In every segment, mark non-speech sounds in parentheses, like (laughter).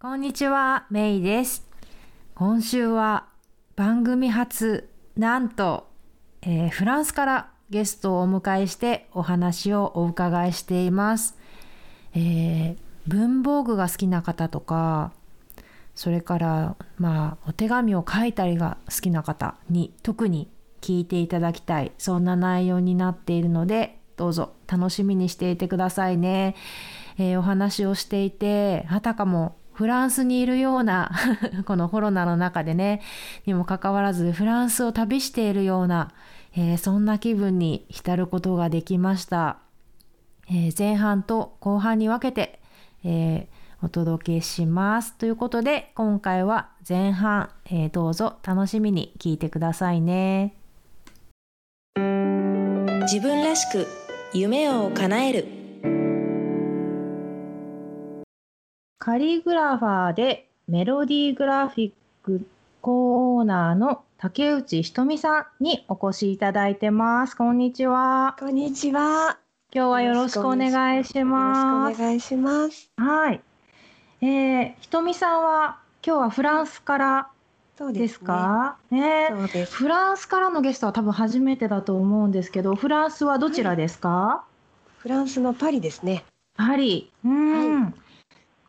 こんにちは、メイです。今週は番組初、なんと、えーフランスからゲストをお迎えしてお話をお伺いしています。えー文房具が好きな方とか、それから、まあ、お手紙を書いたりが好きな方に特に聞いていただきたい、そんな内容になっているので、どうぞ楽しみにしていてくださいね。えーお話をしていて、あたかもフランスにいるような、(laughs) このコロナの中でね、にもかかわらずフランスを旅しているような、えーそんな気分に浸ることができました。えー前半と後半に分けて、えーお届けします。ということで、今回は前半、えどうぞ楽しみに聞いてくださいね。自分らしく夢を叶えるカリグラファーでメロディーグラフィックコーナーの竹内ひとみさんにお越しいただいてます。こんにちは。こんにちは。今日はよろしくお願いしよろます。しくお願いします。はい。えー、ひとみさんは今日はフランスからそうですか？ねそうです。フランスからのゲストは多分初めてだと思うんですけど、フランスはどちらですか、フランスのパリですね。パリ。うん。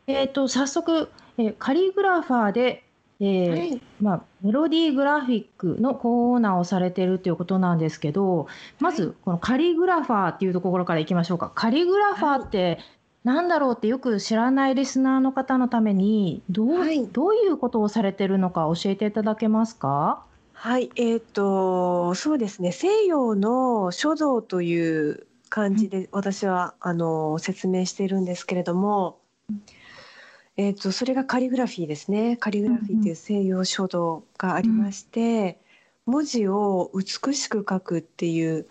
えっ、と、早速、えーカリグラファーで、えーはい。まあ、メロディーグラフィックのコーナーをされてるということなんですけど、まずこのカリグラファーっていうところからいきましょうか。カリグラファーってなんだろうってよく知らないリスナーの方のためにどう,、はいどういうことをされてるのか教えていただけますか？はい。えっ、とそうですね。西洋の書道という感じで私はあの説明しているんですけれども。えっ、とそれがカリグラフィーですね。カリグラフィーという西洋書道がありまして、文字を美しく書くっていう。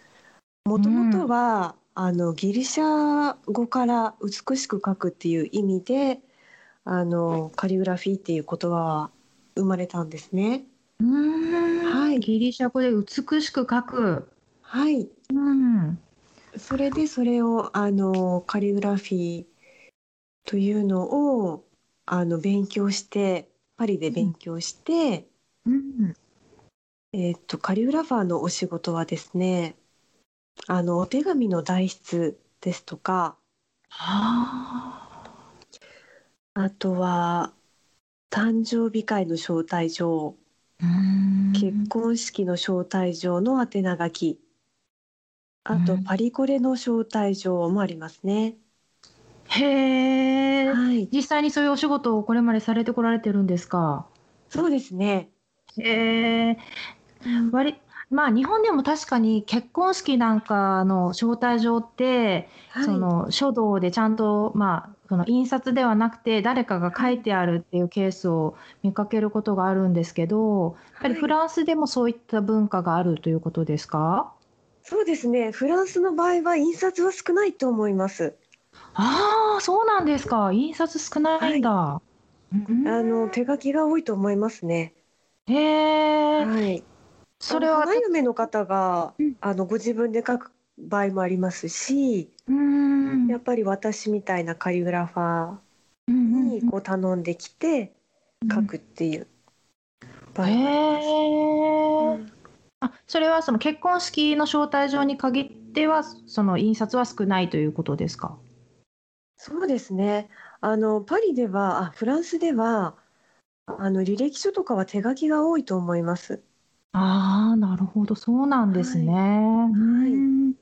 もともとは、あのギリシャ語から美しく書くっていう意味で。あのカリグラフィーっていう言葉は生まれたんですね。うーんはいギリシャ語で美しく書く。はい。うん。それでそれをあのカリグラフィーというのをあの勉強してパリで勉強して、うん。えっとカリグラファーのお仕事はですねあのお手紙の代筆ですとかはあ。あとは誕生日会の招待状結婚式の招待状の宛名書きあとうんパリコレの招待状もありますね。へえ。はい、実際にそういうお仕事をこれまでされてこられてるんですか？そうですね。へえ。割まあ日本でも確かに結婚式なんかの招待状って、はい、その書道でちゃんとまあその印刷ではなくて誰かが書いてあるっていうケースを見かけることがあるんですけど、やっぱりはいフランスでもそういった文化があるということですか？そうですね。フランスの場合は印刷は少ないと思います。ああ、そうなんですか。印刷少ないんだ。うんあの手書きが多いと思いますね。へえ。はい。それは花嫁の方がうんあのご自分で書く場合もありますし、うんやっぱり私みたいなカリグラファーうんうんにこう頼んできて書くっていう場合へもあります。え。あ、それはその結婚式の招待状に限ってはその印刷は少ないということですか？そうですね。あのパリでは、あ、フランスでは、あの履歴書とかは手書きが多いと思います。ああ、なるほど、そうなんですね。うん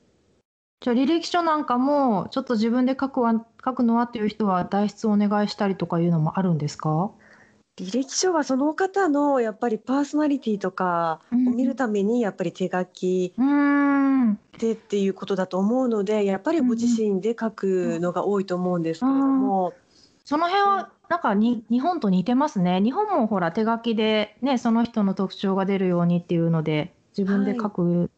じゃあ履歴書なんかもちょっと自分で書くわ書くのはっていう人は代筆をお願いしたりとかいうのもあるんですか？履歴書はその方のやっぱりパーソナリティとかを見るためにやっぱり手書き。でっていうことだと思うので、やっぱりご自身で書くのが多いと思うんですけれども、その辺はなんかに日本と似てますね。日本もほら手書きでね、その人の特徴が出るようにっていうので自分で書く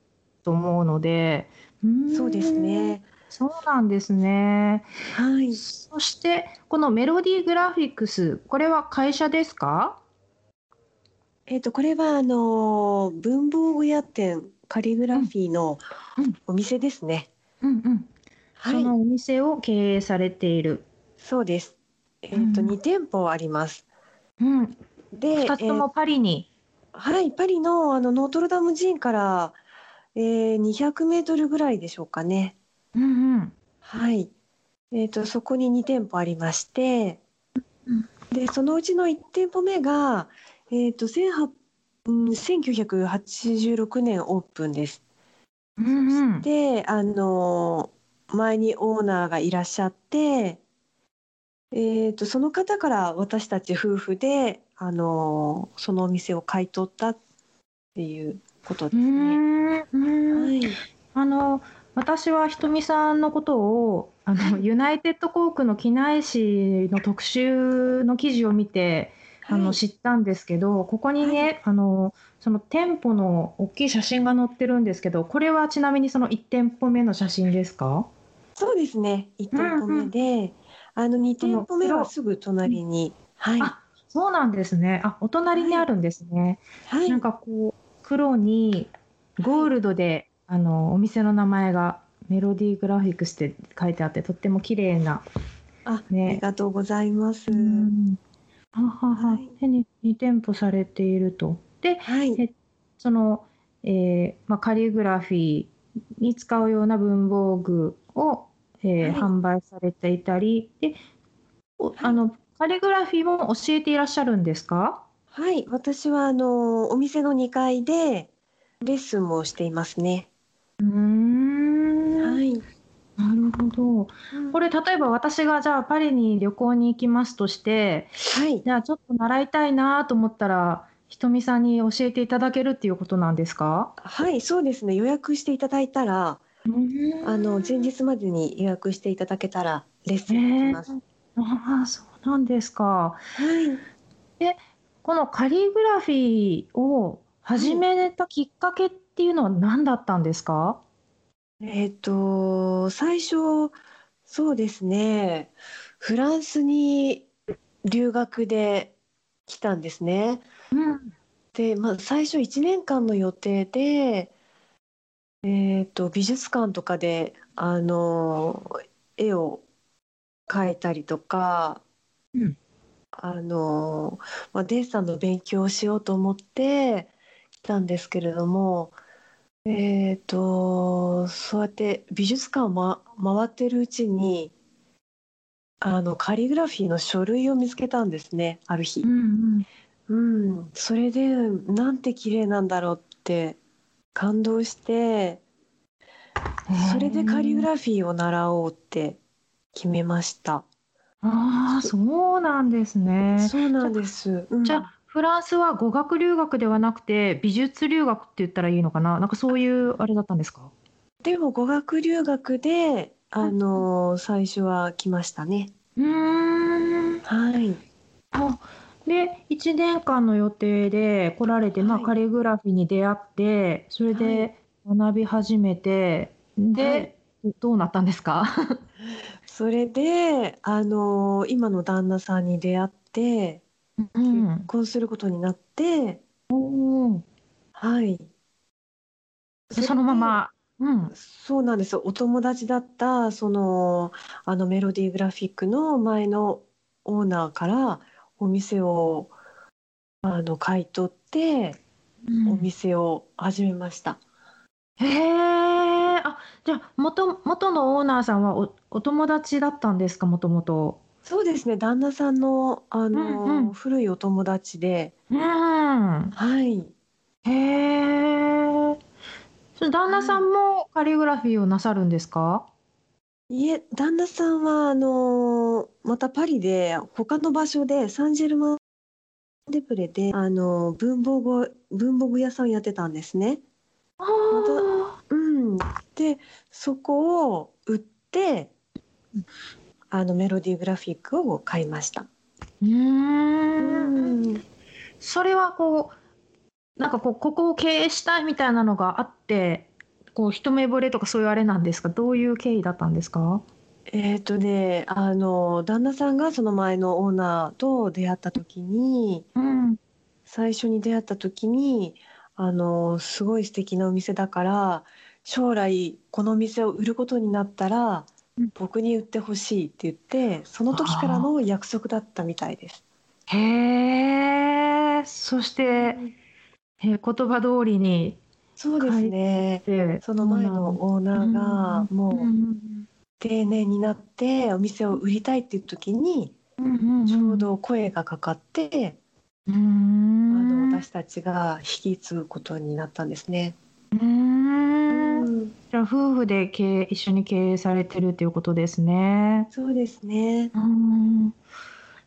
と思うので、うーんそうですね。そうなんですね。はい。そしてこのメロディーグラフィックス、これは会社ですか？えっとこれはあの文房具屋店カリグラフィーのうんお店ですね。うんうん。はい。そのお店を経営されている。そうです。えっ、とうん2店舗あります。うん、で、二つともパリに。えーはいパリのあのノートルダム寺院から、えー、200メートルぐらいでしょうかね。うんうん。はい。えっ、とそこに2店舗ありましてうん、でそのうちの1店舗目がえっ、と18うん1986年オープンです。うんうん。であの前にオーナーがいらっしゃって、えー、とその方から私たち夫婦であのそのお店を買い取ったっていうことうですね。んうんはい、あの私はひとみさんのことをあのユナイテッド航空の機内誌の特集の記事を見てあのはい知ったんですけどここにね、はい。あのその店舗の大きい写真が載ってるんですけどこれはちなみにその1店舗目の写真ですか？そうですね。1店舗目で、あの2店舗目はすぐ隣に、はい、あそうなんですね。あお隣にあるんですね、はい。なんかこう黒にゴールドで、あのお店の名前がメロディーグラフィックスって書いてあってとっても綺麗なあね。ありがとうございます。うん。ははは。はいでに2店舗されていると。で、はい。えその、えーまあ、カリグラフィーに使うような文房具を、えーはい。販売されていたり、で、おあの、カリグラフィーも教えていらっしゃるんですか？はい、私はあのお店の2階でレッスンもしていますね。うーん、はい。なるほど。これ、例えば私がじゃあパリに旅行に行きますとして、はい。じゃあちょっと習いたいなと思ったら、ひとみさんに教えていただけるっていうことなんですか？はい、そうですね。予約していただいたら、あの前日までに予約していただけたらレッスンできます。ああ、そうなんですか。はい。このカリグラフィーを始めたきっかけっていうのは何だったんですか？えっ、と最初そうですね。フランスに留学で来たんですね。うん。で、まあ最初1年間の予定で、えっ、と美術館とかであの絵を描いたりとか、うんあのまあデッサンの勉強をしようと思って来たんですけれども、えっ、とそうやって美術館を、ま、回ってるうちにあのカリグラフィーの書類を見つけたんですねある日う。んうん、それでなんて綺麗なんだろうって感動してうん。それでカリグ。ラフィーを習おうって決めました。ああ、そうなんですね。そうなんです。うんじゃあフランスは語学留学ではなくて美術留学って言ったらいいのかな？なんかそういうあれだったんですか？でも語学留学であの最初は来ましたね。うーん。はい。あ、で、1年間の予定で来られて、まあ、はいカリグラフィーに出会って、それはで学び始めて、で、どうなったんですか？それであの今の旦那さんに出会ってうん結。婚することになって、おーはい。でそのまま、うん。そうなんですよ。お友達だったそのあのメロディーグラフィックの前のオーナーからお店をあの買い取ってお店を始めました。へえ、あ、じゃあ、元、元のオーナーさんはお、お友達だったんですか、もともと。そうですね。旦那さんのあの、うんうん古いお友達で、うん。はい。へえ。その旦那さんもカリグラフィーをなさるんですか？いえ、旦那さんはあのまたパリで他の場所でサンジェルマンデプレであの文房具文房具屋さんやってたんですね。あうん、でそこを売ってあのメロディーグラフィックを買いました。ーうーん。それはこう、なんかこう、ここを経営したいみたいなのがあって、こう一目惚れとかそういうあれなんですか？どういう経緯だったんですか？えっ、とねあの旦那さんがその前のオーナーと出会った時にうん。最初に出会った時にあのすごい素敵なお店だから将来この店を売ることになったらうん僕に売ってほしいって言ってその時からの約束だったみたいです。へえ、そして、えー言葉通りにそうですね。で、その前のオーナーがもう定年になってお店を売りたいっていう時にちょうど声がかかって、あん。の私たちが引き継ぐことになったんですね。うんじゃあ夫婦で経営一緒に経営されてるっていうことですね。そうですね。うん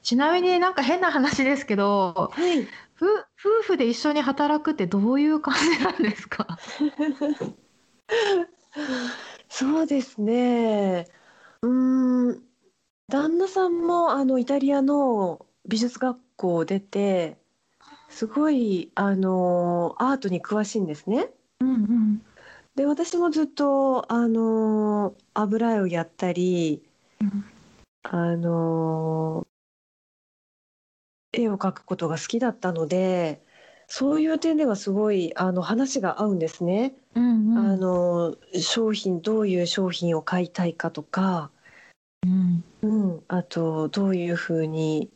ちなみになんか変な話ですけど、はい。ふ夫婦で一緒に働くってどういう感じなんですか？そうですね。うーん、旦那さんもあのイタリアの美術学校を出て、すごいあのアートに詳しいんですね。うんうんで、私もずっとあの油絵をやったり、うんあの絵を描くことが好きだったので、そういう点ではすごいあの話が合うんですね。うんうん。あの商品どういう商品を買いたいかとか、うん。うん、あとどういうふうに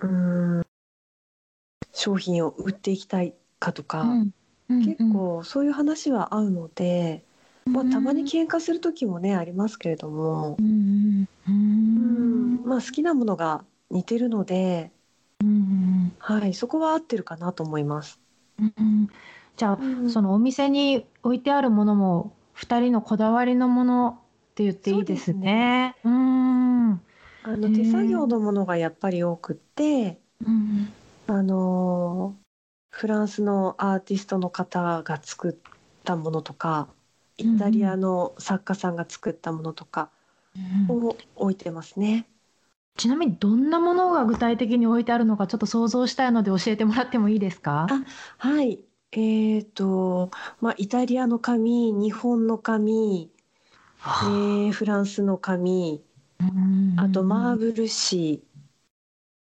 うん商品を売っていきたいかとか、うん結構そういう話は合うので、まあ、たまに喧嘩する時もねありますけれども。う、んうんううん。ん。まあ、好きなものが似てるので、うんはい、そこは合ってるかなと思います。うんうん。じゃあうん。そのお店に置いてあるものも二人のこだわりのものって言っていいですね。うん。あの手作業のものがやっぱり多くって、うんあのフランスのアーティストの方が作ったものとかイタリアの作家さんが作ったものとかうんを置いてますね。ちなみにどんなものが具体的に置いてあるのかちょっと想像したいので教えてもらってもいいですか？あはい、えーとまあ、イタリアの紙日本の紙、えーフランスの紙うんあとマーブル紙、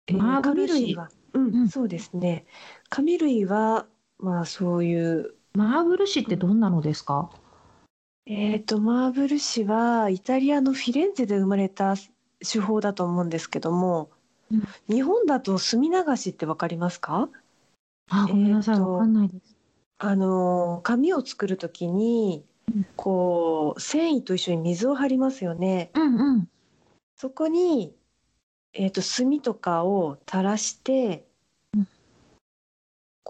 えーマーブル紙。は、うんうん。そうですね紙類はまあそういうマーブル紙ってどんなのですか？えー、とマーブル紙はイタリアのフィレンツェで生まれた手法だと思うんですけども、うん日本だと墨流しってわかりますか？あ、ごめんなさい、えーとわかんないです。あの紙を作る時にうんこう繊維と一緒に水を張りますよね。うんうん。そこに、えー、と墨とかを垂らして、うん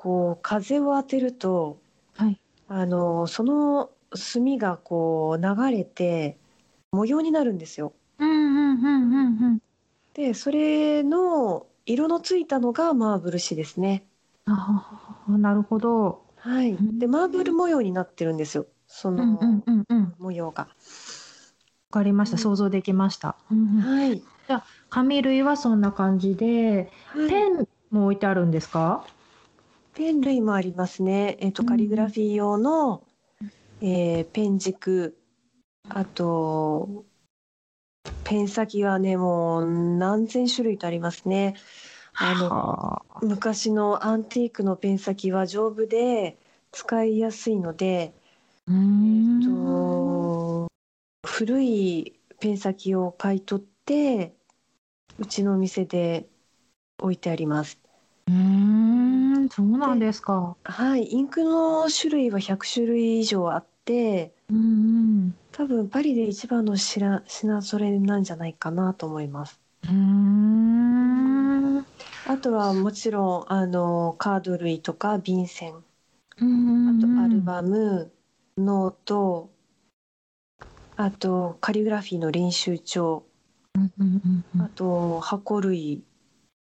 こう風を当てるとはい。あのその墨がこう流れて模様になるんですよ。でそれの色のついたのがマーブル紙ですね。ああ、なるほど。はい。うんでマーブル模様になってるんですよ。その模様が。かりました。うん想像できました。うんうんはい。紙類はそんな感じで、はいペンも置いてあるんですか？ペン類もありますね。えっ、とうんカリグラフィー用の、えーペン軸、あとペン先はねもう何千種類とありますね。あのはあ昔のアンティークのペン先は丈夫で使いやすいので、うーえんっと古いペン先を買い取ってうちのお店で置いてあります。うーん、そうなんですか。はい、インクの種類は100種類以上あってうんうん。多分パリで一番の品品揃えなんじゃないかなと思います。うーん。うんあとはもちろんあのカード類とか便箋うんあとアルバム、ノートあとカリグラフィーの練習帳うんうんうんあと箱類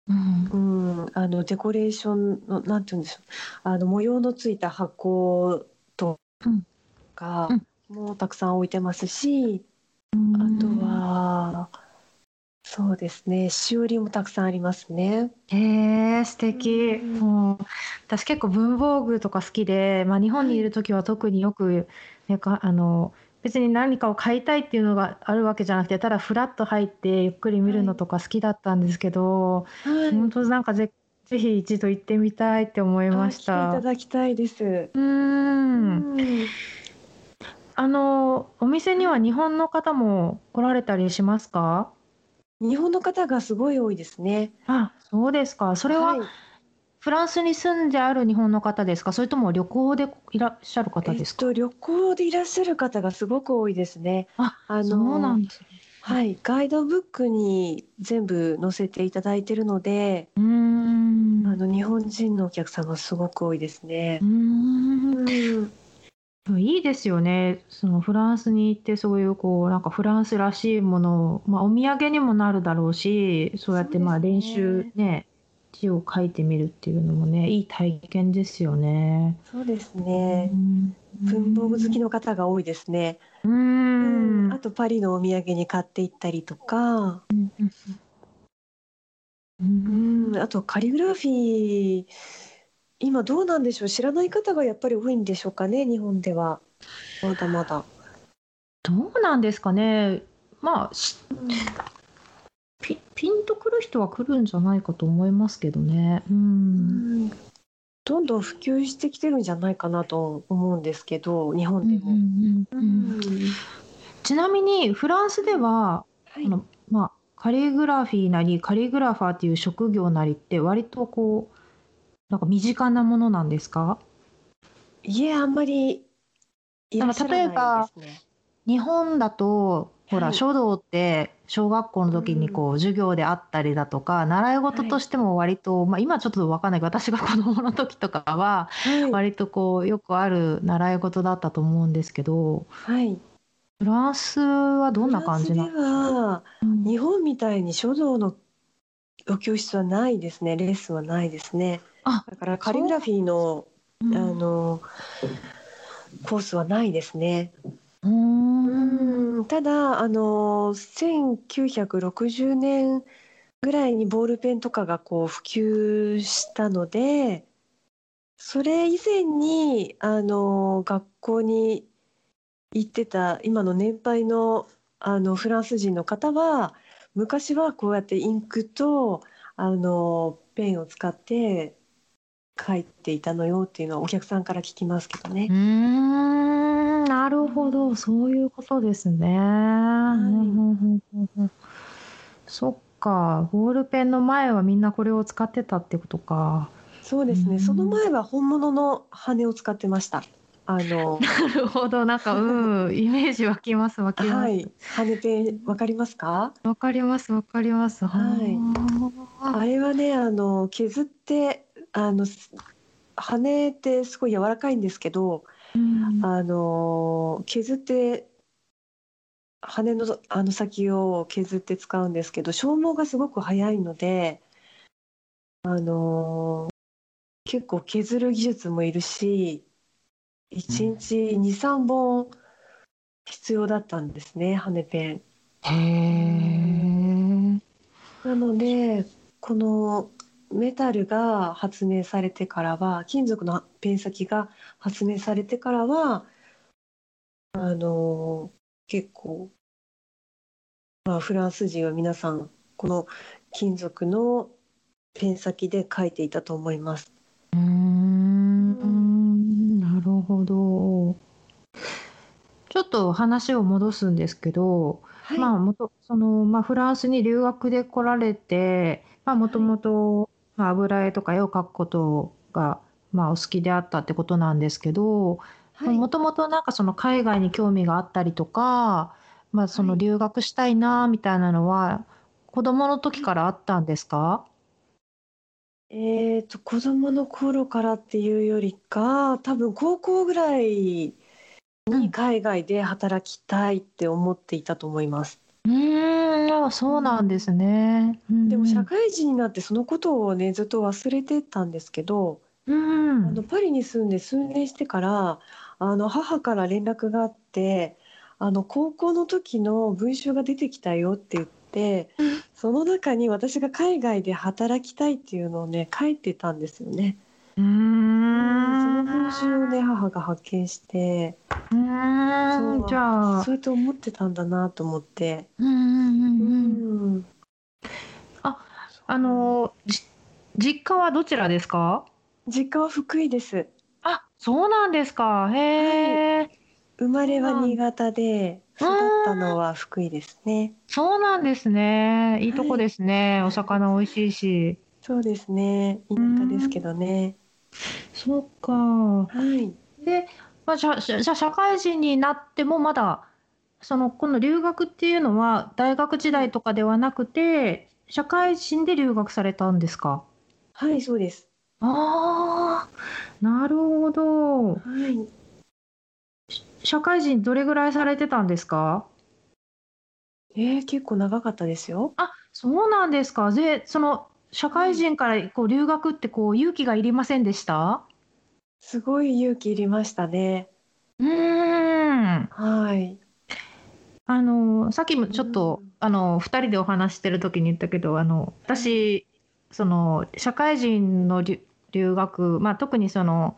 うん。うん、あのデコレーションのなんて言うんでしょう。あの模様のついた箱とうんかうん。もたくさん置いてますし、うん。あとはそうですねしおりもたくさんありますね。へえ素敵、うん。もう私結構文房具とか好きで、まあ、日本にいる時は特によく、ね、かあの別に何かを買いたいっていうのがあるわけじゃなくてただフラッと入ってゆっくり見るのとか好きだったんですけど、はい、本当なんかぜぜひ一度行ってみたいって思いましあ来ていたた。だきたいです。うーんうんあのお店には日本の方も来られたりしますか？日本の方がすごい多いですね。あ、そうですか。それははい。フランスに住んである日本の方ですか？それとも旅行でいらっしゃる方ですか？えっと、旅行でいらっしゃる方がすごく多いですね。あ、あそうなの、んですね。はい、ガイドブックに全部載せていただいてるので、うーん。あの、日本人のお客様すごく多いですねう。ーん。うん。いいですよね。そのフランスに行ってそういうこうなんかフランスらしいものを、まあ、お土産にもなるだろうし、そうやってまあ練習ね。ね、字を書いてみるっていうのもね、いい体験ですよね。そうですうね。ん。う文房具好きん。の方が多いですね。ううん。ん。あとパリのお土産に買って行ったりとか、うんあとカリグラフィー、今どうなんでしょう？知らない方がやっぱり多いんでしょうかね、日本では。まだまだ。どうなんですかね。まあ、しうん。ピピンとくる人は来るんじゃないかと思いますけどね。う。うんん。どんどん普及してきてるんじゃないかなと思うんですけど、日本でも。ちなみにフランスでは、はい。あの、まあ、カリグラフィーなり、カリグラファーっていう職業なりって割とこう、なんか身近なものなんですか？いえ、あんまりいらっしゃらないで例えば、すね。日本だと、ほら、はい。書道って小学校のう時にん。こう授業であったりだとか、習い事はい。としても割と、ま、今ちょっとわかんないけど、私が子供の時とかは、はい。割とこうよくある習い事だったと思うんですけど、はい。フランスはどんなフランスで感じなんですか？は、うん。日本みたいに書道のお教室はないですね。レッスンはないですね。あ、だからカリそうグラフィーの、あうん。の、コースはないですね。うー。うんん、ただ、あの、1960年ぐらいにボールペンとかがこう普及したので、それ以前に、あの、学校に行ってた今の年配の、あの、フランス人の方は、昔はこうやってインクと、あの、ペンを使って書いていたのよっていうのはお客さんから聞きますけどうーね。ん、なるほど、そういうことですね。ふはい。ん。そっか、ボールペンの前はみんなこれを使ってたってことか。そうですね。そのん。前は本物の羽を使ってました。あの (laughs) なるほど、なんか、うん、(laughs) イメージ湧きます湧きます。はい。羽ペン分かりますか？わかりますわかります。ははい。あ。あれはね、あの、削って、あの、す羽ってすごい柔らかいんですけど、うん。あの、削って羽の、あの、先を削って使うんですけど、消耗がすごく早いので、あの、結構削る技術もいるし、1日2、3本必要だったんですね、羽ペン。へえ。なので、このメタルが発明されてからは、金属のペン先が発明されてからは、あの、結構、まあ、フランス人は皆さん、この金属のペン先で書いていたと思います。うん。ん、なるほど。ちょっと話を戻すんですけど、はい。まあ、もとその、まあ、フランスに留学で来られて、まあ、もとはい。もと、まあ、油絵とか絵を描くことが、まあ、お好きであったってことなんですけど、はい。もともとなんかその海外に興味があったりとか、まあ、そのはい。留学したいなみたいなのは、子供の時はい。からあったんですか？えっと、子供の頃からっていうよりか、多分高校ぐらいにうん。海外で働きたいって思っていたと思います。ん、あ、うそうなんですん。ね。うんでもうん。社会人になってそのことをね、ずっと忘れてたんですけど、うあの、ん。パリに住んで数年してから、あの、母から連絡があって、あの、高校の時の文集が出てきたよって言って、うん。その中に私が海外で働きたいっていうのをね、書いてたんですよね。うん、文集をね、ん。母が発見して、うーん、そう、あ、じゃあそうやって思ってたんだなと思って。うんうんううんうん。ん。あ、あ。の、じ実家はどちらですか？実家は福井です。あ、そうなんですか。はい。へえ。生まれは新潟で育ったのは福井ですね。そうなんですね。いいとこですね。お魚美味しいし。そうですね。田舎ですけどね。そっか。はい。で、まあ、じゃあ、じゃあ社会人になってもまだ、その、この留学っていうのは大学時代とかではなくて、社会人で留学されたんですか？はい、そうです。ああ、なるほど。はい。社会人どれぐらいされてたんですか？えー、結構長かったですよ。あ、そうなんですか。で、その、社会人からこう留学ってこう勇気がいりませんでした？すごい勇気いりましたね。うーん。はい。あの、さっきもちょっと、うんあの、二人でお話してる時に言ったけど、あの、私、その、社会人の留留学、まあ、特にその、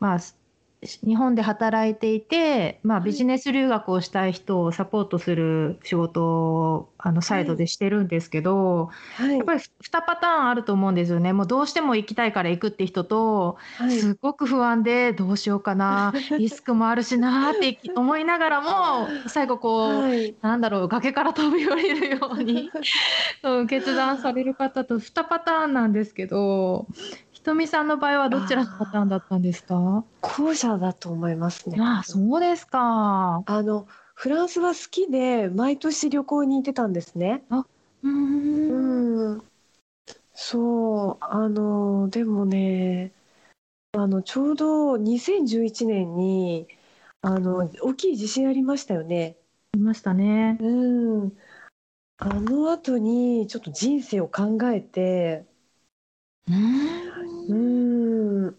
まあ、す日本で働いていて、まあ、はいビジネス留学をしたい人をサポートする仕事を、あの、サイドでしてるんですけど、はいやっ。ぱり2パターンあると思うんですよね。もうどうしても行きたいから行くって人と、はい。すっごく不安でどうしようかな、(laughs) リスクもあるしなって思いながらも、(laughs) 最後こう、はい。なんだろう、崖から飛び降りるように (laughs) うん決断される方と2パターンなんですけど、ひとみさんの場合はどちらのパターンだったんですか？後者だと思いますね。ああ、そうですか。あの、フランスは好きで、毎年旅行に行ってたんですね。うーん。うん。そう、あの、でもね、あの、ちょうど2011年に、あの、大きい地震ありましたよね。いましたね。うん。あの後に、ちょっと人生を考えて、うーん。うん。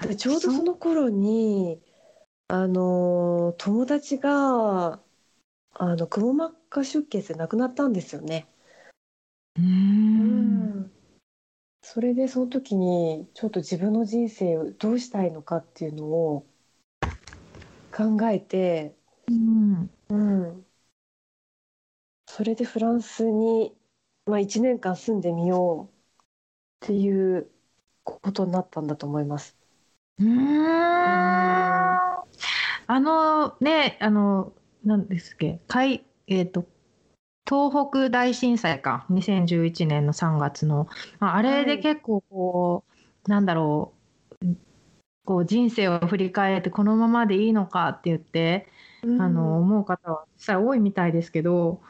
で、ちょうどその頃に、あの、友達が、あの、くも膜下出血で亡くなったんですよね。うーん。それでその時にちょっと自分の人生をどうしたいのかっていうのを考えて、うん。うん、それでフランスに、まあ、1年間住んでみようっていうことになったんだと思います。うーん。あのね、あの、なんですっけ、かい、えっと、東北大震災か、2011年の3月の、まあ、あれで結構こう、なんだろう、こう人生を振り返ってこのままでいいのかって言って、うん。あの思う方は実際多いみたいですけど、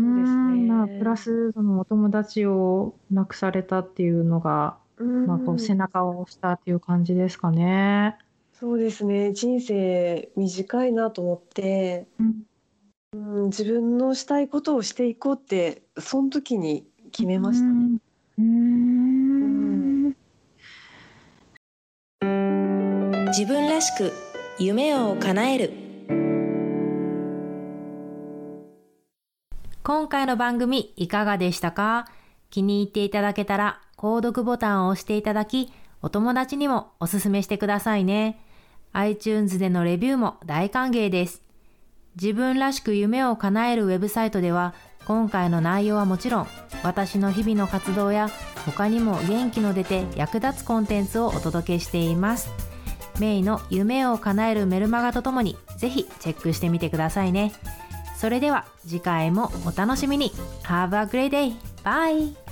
そうですん、ねまあ、プラスそのお友達を亡くされたっていうのが、うんまあ、こう背中を押したっていう感じですかね。そうですね。人生短いなと思って、うん。うん、自分のしたいことをしていこうってその時に決めましたね。うーん。自分らしく夢を叶える。今回の番組いかがでしたか？気に入っていただけたら購読ボタンを押していただき、お友達にもおすすめしてくださいね。iTunes でのレビューも大歓迎です。自分らしく夢を叶えるウェブサイトでは、今回の内容はもちろん、私の日々の活動や他にも元気の出て役立つコンテンツをお届けしています。メイの夢を叶えるメルマガとともに、ぜひチェックしてみてくださいね。それでは次回もお楽しみに Have a great day! Bye!